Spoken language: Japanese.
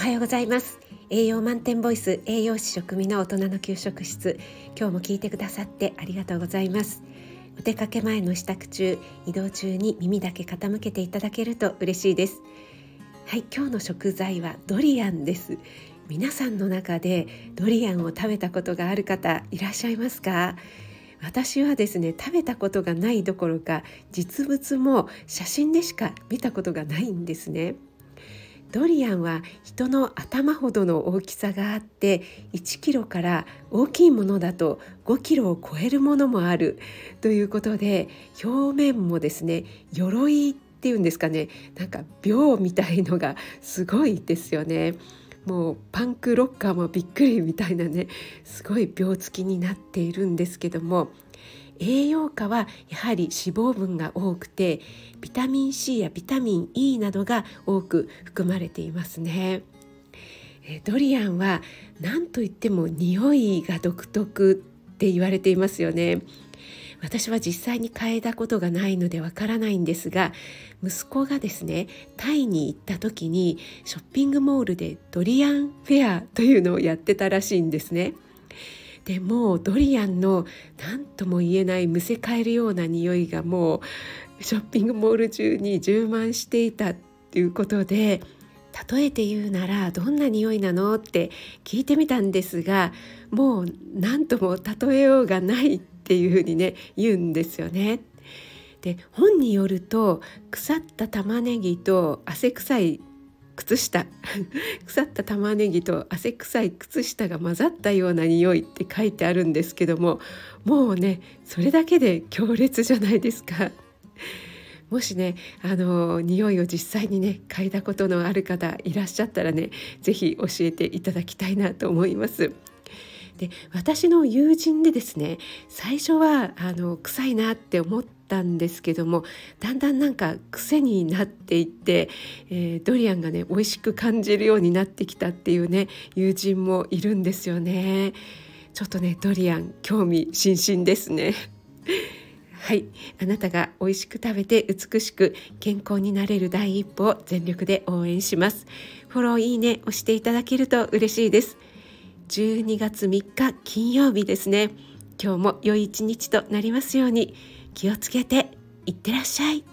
おはようございます。栄養満点ボイス栄養士食味の大人の給食室。今日も聞いてくださってありがとうございます。お出かけ前の支度中移動中に耳だけ傾けていただけると嬉しいです。はい今日の食材はドリアンです。皆さんの中でドリアンを食べたことがある方いらっしゃいますか？私はですね食べたことがないどころか実物も写真でしか見たことがないんですね。ドリアンは人の頭ほどの大きさがあって1キロから大きいものだと5キロを超えるものもあるということで表面もですね鎧っていうんですかねなんか秒みたいのがすごいですよね。もうパンクロッカーもびっくりみたいなねすごい病付きになっているんですけども栄養価はやはり脂肪分が多くてビタミン C やビタミン E などが多く含まれていますね。ドリアンは何といっても匂いが独特って言われていますよね。私は実際に嗅いだことがないのでわからないんですが息子がですねタイに行った時にショッピングモールでドリアンフェアというのをやってたらしいんですね。でもドリアンの何とも言えないむせ返るような匂いがもうショッピングモール中に充満していたっていうことで例えて言うならどんな匂いなのって聞いてみたんですがもう何とも例えようがないっていうふうにね言うんですよね。で本によると腐った玉ねぎと汗臭い靴下 腐った玉ねぎと汗臭い靴下が混ざったような匂いって書いてあるんですけどももうねそれだけで強烈じゃないですか。もしねあの匂いを実際にね嗅いだことのある方いらっしゃったらね是非教えていただきたいなと思います。で私の友人でですね最初はあの臭いなって思ったんですけどもだんだんなんか癖になっていって、えー、ドリアンがね美味しく感じるようになってきたっていうね友人もいるんですよね。ちょっとねドリアン興味津々ですね。はい。あなたが美味しく食べて美しく健康になれる第一歩を全力で応援します。フォローいいね押していただけると嬉しいです。12月3日金曜日ですね。今日も良い一日となりますように。気をつけていってらっしゃい。